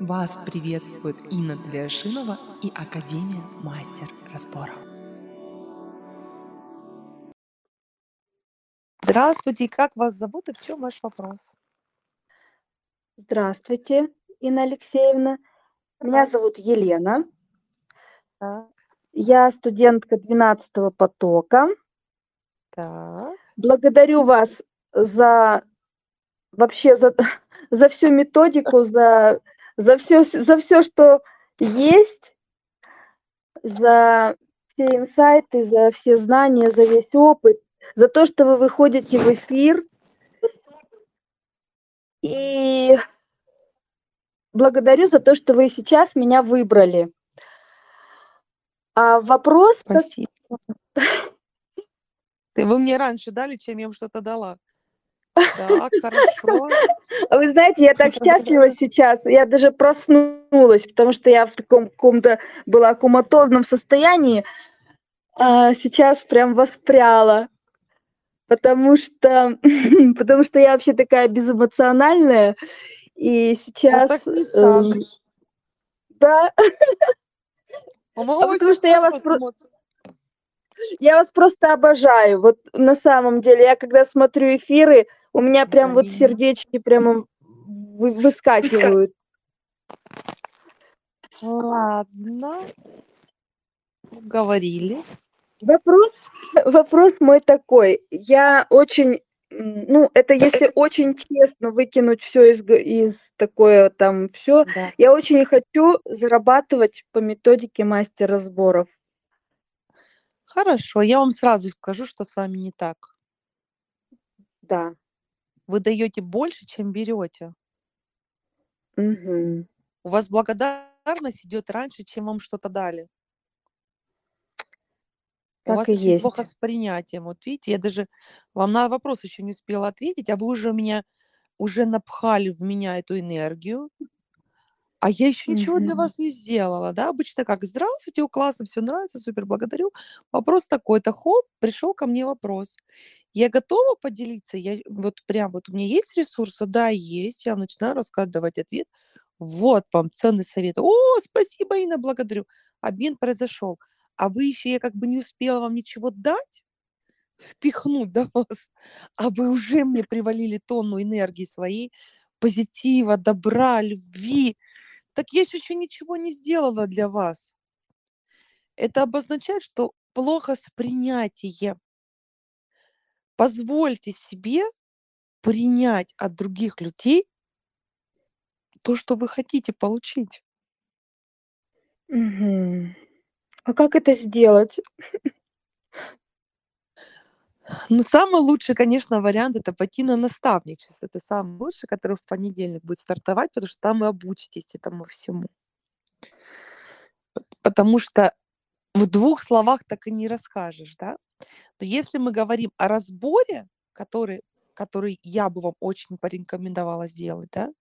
Вас приветствует Инна Тлешинова и Академия Мастер Разборов. Здравствуйте, как вас зовут и в чем ваш вопрос? Здравствуйте, Инна Алексеевна. Меня зовут Елена. Так, Я студентка 12 потока. так. Благодарю вас за вообще за, за всю методику, за, за все, за все, что есть, за все инсайты, за все знания, за весь опыт, за то, что вы выходите в эфир. И благодарю за то, что вы сейчас меня выбрали. А вопрос, Спасибо. Ты вы мне раньше дали, чем я вам что-то дала. Так, хорошо. А Вы знаете, я так счастлива сейчас, я даже проснулась, потому что я в таком каком-то была коматозном состоянии, а сейчас прям воспряла, потому что, потому что я вообще такая безэмоциональная, и Вот сейчас, так не эм, скажешь. да, а моего потому что я вас, эмоции. я вас просто обожаю, вот на самом деле, я когда смотрю эфиры, у меня прям вот сердечки прямо вы- выскакивают. Ладно. Говорили. Вопрос, вопрос мой такой. Я очень, ну, это если очень честно выкинуть все из, из такое там все. Да. Я очень хочу зарабатывать по методике мастера сборов. Хорошо, я вам сразу скажу, что с вами не так. Да. Вы даете больше, чем берете. Мгм. У вас благодарность идет раньше, чем вам что-то дали. У Так вас и очень плохо есть. с принятием. Вот видите, я даже вам на вопрос еще не успела ответить, а вы уже меня уже напхали в меня эту энергию, а я еще ничего для Мгм. вас не сделала, да? Обычно как, здравствуйте, классно, все нравится, супер, благодарю. Вопрос такой-то, хоп, пришел ко мне вопрос. Я готова поделиться? Я вот прям вот у меня есть ресурсы? Да, есть. Я начинаю рассказывать, ответ. Вот вам ценный совет. О, спасибо, Инна, благодарю. Обмен произошел. А вы еще, я как бы не успела вам ничего дать, впихнуть до вас, а вы уже мне привалили тонну энергии своей, позитива, добра, любви. Так я еще ничего не сделала для вас. Это обозначает, что плохо с принятием. Позвольте себе принять от других людей то, что вы хотите получить. Мгм. А как это сделать? Ну, самый лучший, конечно, вариант это пойти на наставничество. Это самый лучший, который в понедельник будет стартовать, потому что там вы обучитесь этому всему. Потому что в двух словах так и не расскажешь, да? То если мы говорим о разборе, который, который я бы вам очень порекомендовала сделать, да,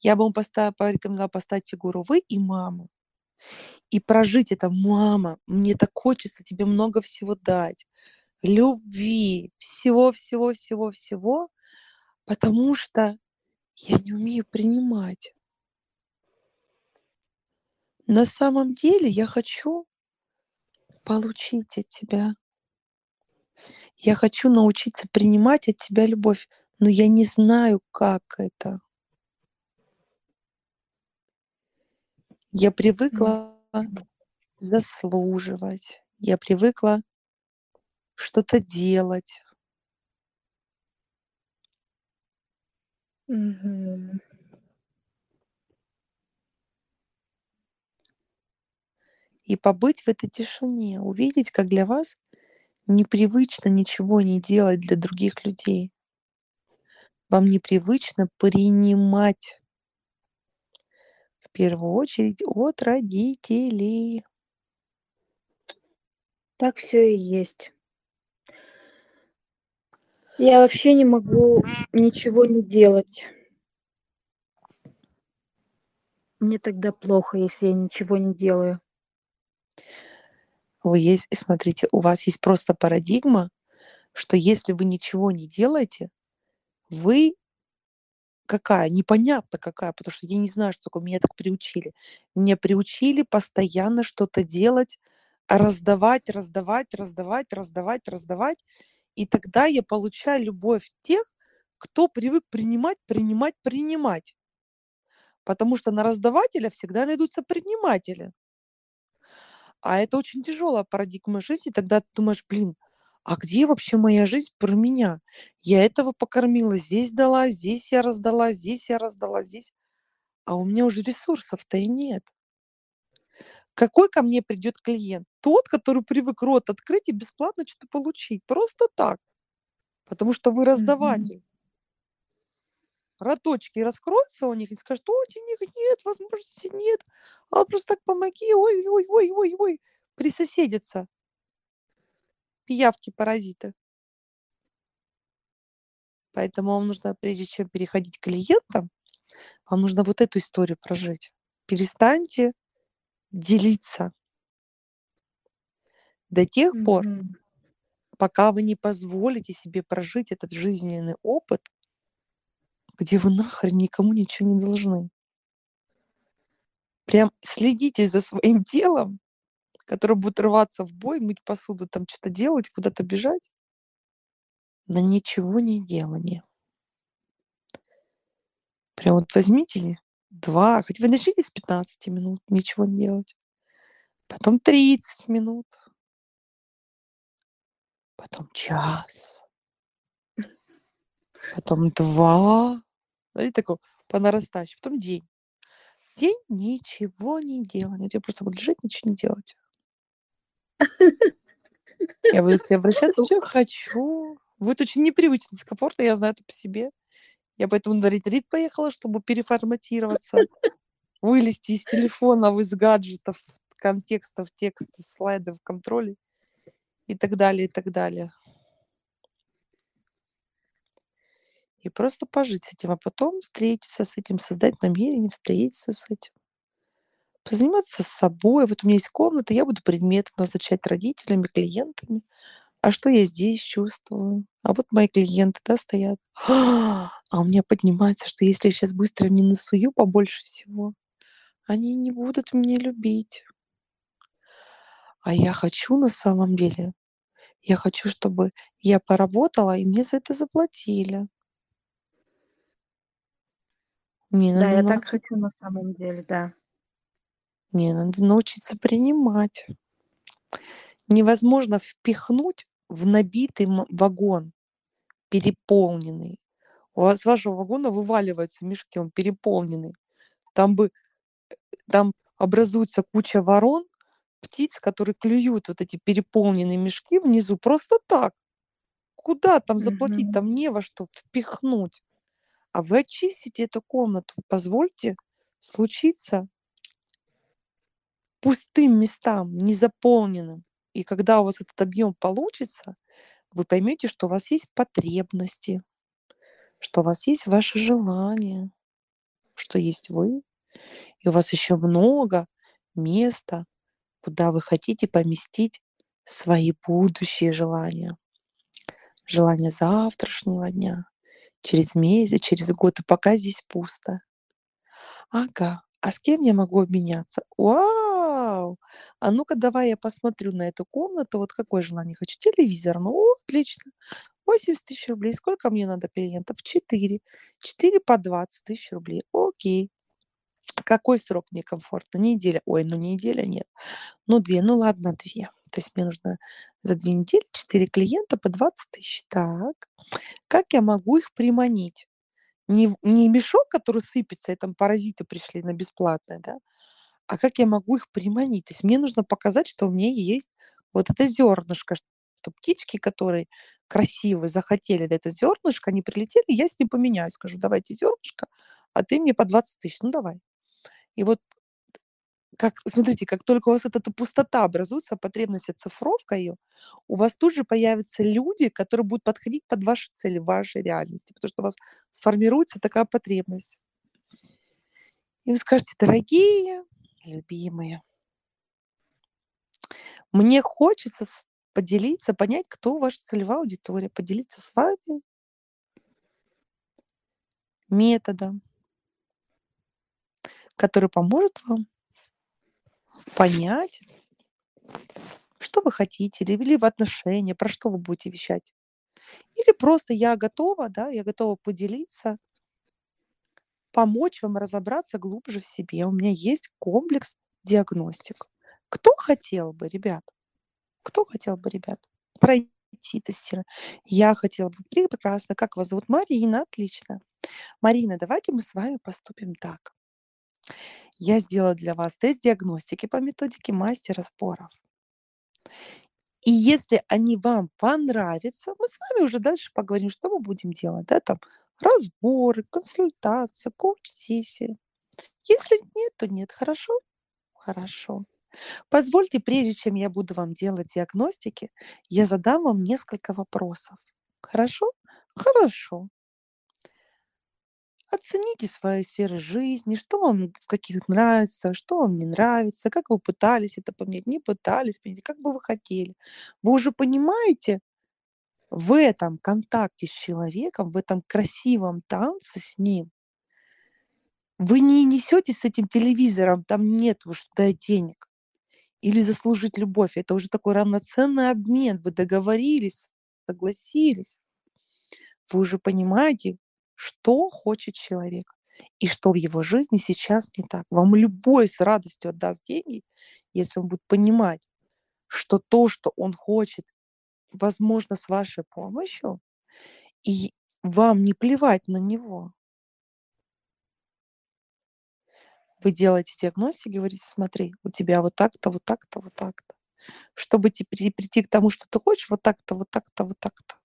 я бы вам поставила, порекомендовала поставить фигуру вы и мама. И прожить это, мама, мне так хочется тебе много всего дать. Любви, всего-всего-всего-всего, потому что я не умею принимать. На самом деле я хочу получить от тебя. Я хочу научиться принимать от тебя любовь, но я не знаю, как это. Я привыкла заслуживать, я привыкла что-то делать. Мгм. И побыть в этой тишине, увидеть, как для вас непривычно ничего не делать для других людей. Вам непривычно принимать в первую очередь от родителей. Так все и есть. Я вообще не могу ничего не делать. Мне тогда плохо, если я ничего не делаю. Вы есть, смотрите, у вас есть просто парадигма, что если вы ничего не делаете, вы какая, непонятно какая, потому что я не знаю, что такое, меня так приучили. Меня приучили постоянно что-то делать, раздавать, раздавать, раздавать, раздавать, раздавать. И тогда я получаю любовь тех, кто привык принимать, принимать, принимать. Потому что на раздавателя всегда найдутся приниматели. А это очень тяжелая парадигма жизни. Тогда ты думаешь, блин, а где вообще моя жизнь про меня? Я этого покормила, здесь дала, здесь я раздала, здесь я раздала, здесь. А у меня уже ресурсов-то и нет. Какой ко мне придет клиент? Тот, который привык рот открыть и бесплатно что-то получить. Просто так. Потому что вы раздаватель. Роточки раскроются у них и скажут, о, денег нет, возможности нет. А просто так помоги, ой, ой, ой, ой, ой. Присоседятся. Пиявки, паразиты. Поэтому вам нужно, прежде чем переходить к клиентам, вам нужно вот эту историю прожить. Перестаньте делиться до тех пор, Мгм. пока вы не позволите себе прожить этот жизненный опыт, где вы нахрен никому ничего не должны. Прям следите за своим телом, которое будет рваться в бой, мыть посуду, там что-то делать, куда-то бежать, на ничего не делание. Прям вот возьмите 2, хоть вы начните с 15 минут ничего не делать, потом 30 минут, потом час, потом 2, знаете, такой по нарастающей, потом день. День ничего не делания. Я просто буду лежать, ничего не делать. Я буду к себе обращаться, что хочу. Будет очень непривычно, дискомфортно, я знаю это по себе. Я поэтому на ретрит поехала, чтобы переформатироваться, вылезти из телефонов, из гаджетов, контекстов, текстов, слайдов, контролей и так далее, и так далее. И просто пожить с этим, а потом встретиться с этим, создать намерение, встретиться с этим. Позаниматься с собой. Вот у меня есть комната, я буду предметы назначать родителями, клиентами. А что я здесь чувствую? А вот мои клиенты, да, стоят. А у меня поднимается, что если я сейчас быстро не насую побольше всего, они не будут меня любить. А я хочу на самом деле, я хочу, чтобы я поработала, и мне за это заплатили. Мне Да, надо я так научиться, хочу на самом деле, да. мне надо научиться принимать. Невозможно впихнуть в набитый м- вагон, переполненный. У вас с вашего вагона вываливаются мешки, он переполненный. Там бы, там образуется куча ворон, птиц, которые клюют вот эти переполненные мешки внизу просто так. Куда там заплатить? Мгм. Там не во что впихнуть. А вы очистите эту комнату, позвольте случиться пустым местам, незаполненным. И когда у вас этот объем получится, вы поймете, что у вас есть потребности, что у вас есть ваши желания, что есть вы, и у вас еще много места, куда вы хотите поместить свои будущие желания. Желания завтрашнего дня, через месяц, через год, и пока здесь пусто. Ага, а с кем я могу обменяться? Вау! А ну-ка, давай я посмотрю на эту комнату. Вот какое желание хочу? Телевизор. Ну, отлично. 80 тысяч рублей. Сколько мне надо клиентов? 4. 4 по 20 тысяч рублей. Окей. Какой срок мне комфортно? Неделя. Ой, ну неделя нет. Ну, две. Ну, ладно, две. То есть мне нужно за две недели 4 клиента по 20 тысяч. Так. Как я могу их приманить? Не, не мешок, который сыпется, и там паразиты пришли на бесплатное, да, а как я могу их приманить? То есть мне нужно показать, что у меня есть вот это зернышко, что птички, которые красивые, захотели это зернышко, они прилетели, я с ним поменяю, скажу, давайте зернышко, а ты мне по 20 тысяч, ну давай. И вот как, смотрите, как только у вас эта пустота образуется, потребность оцифровка ее, у вас тут же появятся люди, которые будут подходить под ваши цели, вашей реальности, потому что у вас сформируется такая потребность. И вы скажете, дорогие, любимые, мне хочется поделиться, понять, кто ваша целевая аудитория, поделиться с вами метода, который поможет вам понять, что вы хотите, или, в отношения, про что вы будете вещать. Или просто я готова, да, я готова поделиться, помочь вам разобраться глубже в себе. У меня есть комплекс диагностик. Кто хотел бы, ребят? Кто хотел бы, ребят, пройти тестирование? Я хотела бы. Прекрасно. Как вас зовут? Марина. Отлично. Марина, давайте мы с вами поступим так. Я сделаю для вас тест диагностики по методике мастера споров. И если они вам понравятся, мы с вами уже дальше поговорим, что мы будем делать. Да, там разборы, консультация, коуч-сессии. Если нет, то нет. Хорошо? Хорошо. Позвольте, прежде чем я буду вам делать диагностики, я задам вам несколько вопросов. Хорошо? Хорошо. Оцените свои сферы жизни, что вам в каких нравится, что вам не нравится, как вы пытались это поменять, не пытались поменять, как бы вы хотели. Вы уже понимаете в этом контакте с человеком, в этом красивом танце с ним, вы не несете с этим телевизором, там нет уж дай денег. Или заслужить любовь. Это уже такой равноценный обмен. Вы договорились, согласились. Вы уже понимаете, что хочет человек и что в его жизни сейчас не так. Вам любой с радостью отдаст деньги, если он будет понимать, что то, что он хочет, возможно, с вашей помощью, и вам не плевать на него. Вы делаете диагностику, говорите, смотри, у тебя вот так-то, вот так-то, вот так-то. Чтобы прийти к тому, что ты хочешь, вот так-то, вот так-то, вот так-то.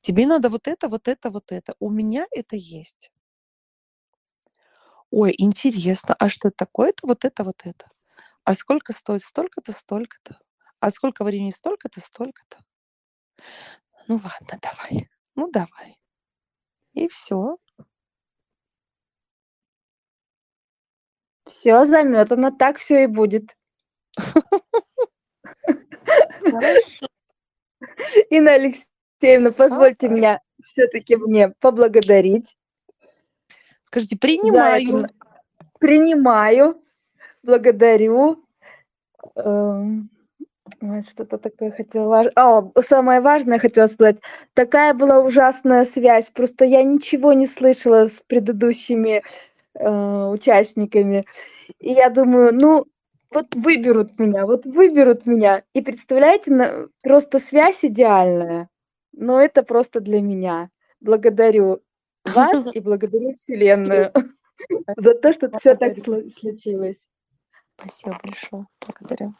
Тебе надо вот это, вот это, вот это. У меня это есть. Ой, интересно, а что это такое? Это вот это, вот это. А сколько стоит? Столько-то, столько-то. А сколько времени? Столько-то, столько-то. Ну ладно, давай. Ну давай. И все. Все заметано, так все и будет. Хорошо. Инна Алексеевна, позвольте Ага. меня все-таки мне поблагодарить. Скажите, принимаю. это. Принимаю, благодарю. Эм, Что-то такое хотела важ- А, самое важное хотела сказать. Такая была ужасная связь. Просто я ничего не слышала с предыдущими э, участниками. И я думаю, ну, вот выберут меня, вот выберут меня. И представляете, на- просто связь идеальная. Но это просто для меня. Благодарю вас и благодарю Вселенную за то, что все так случилось. Спасибо большое. Благодарю.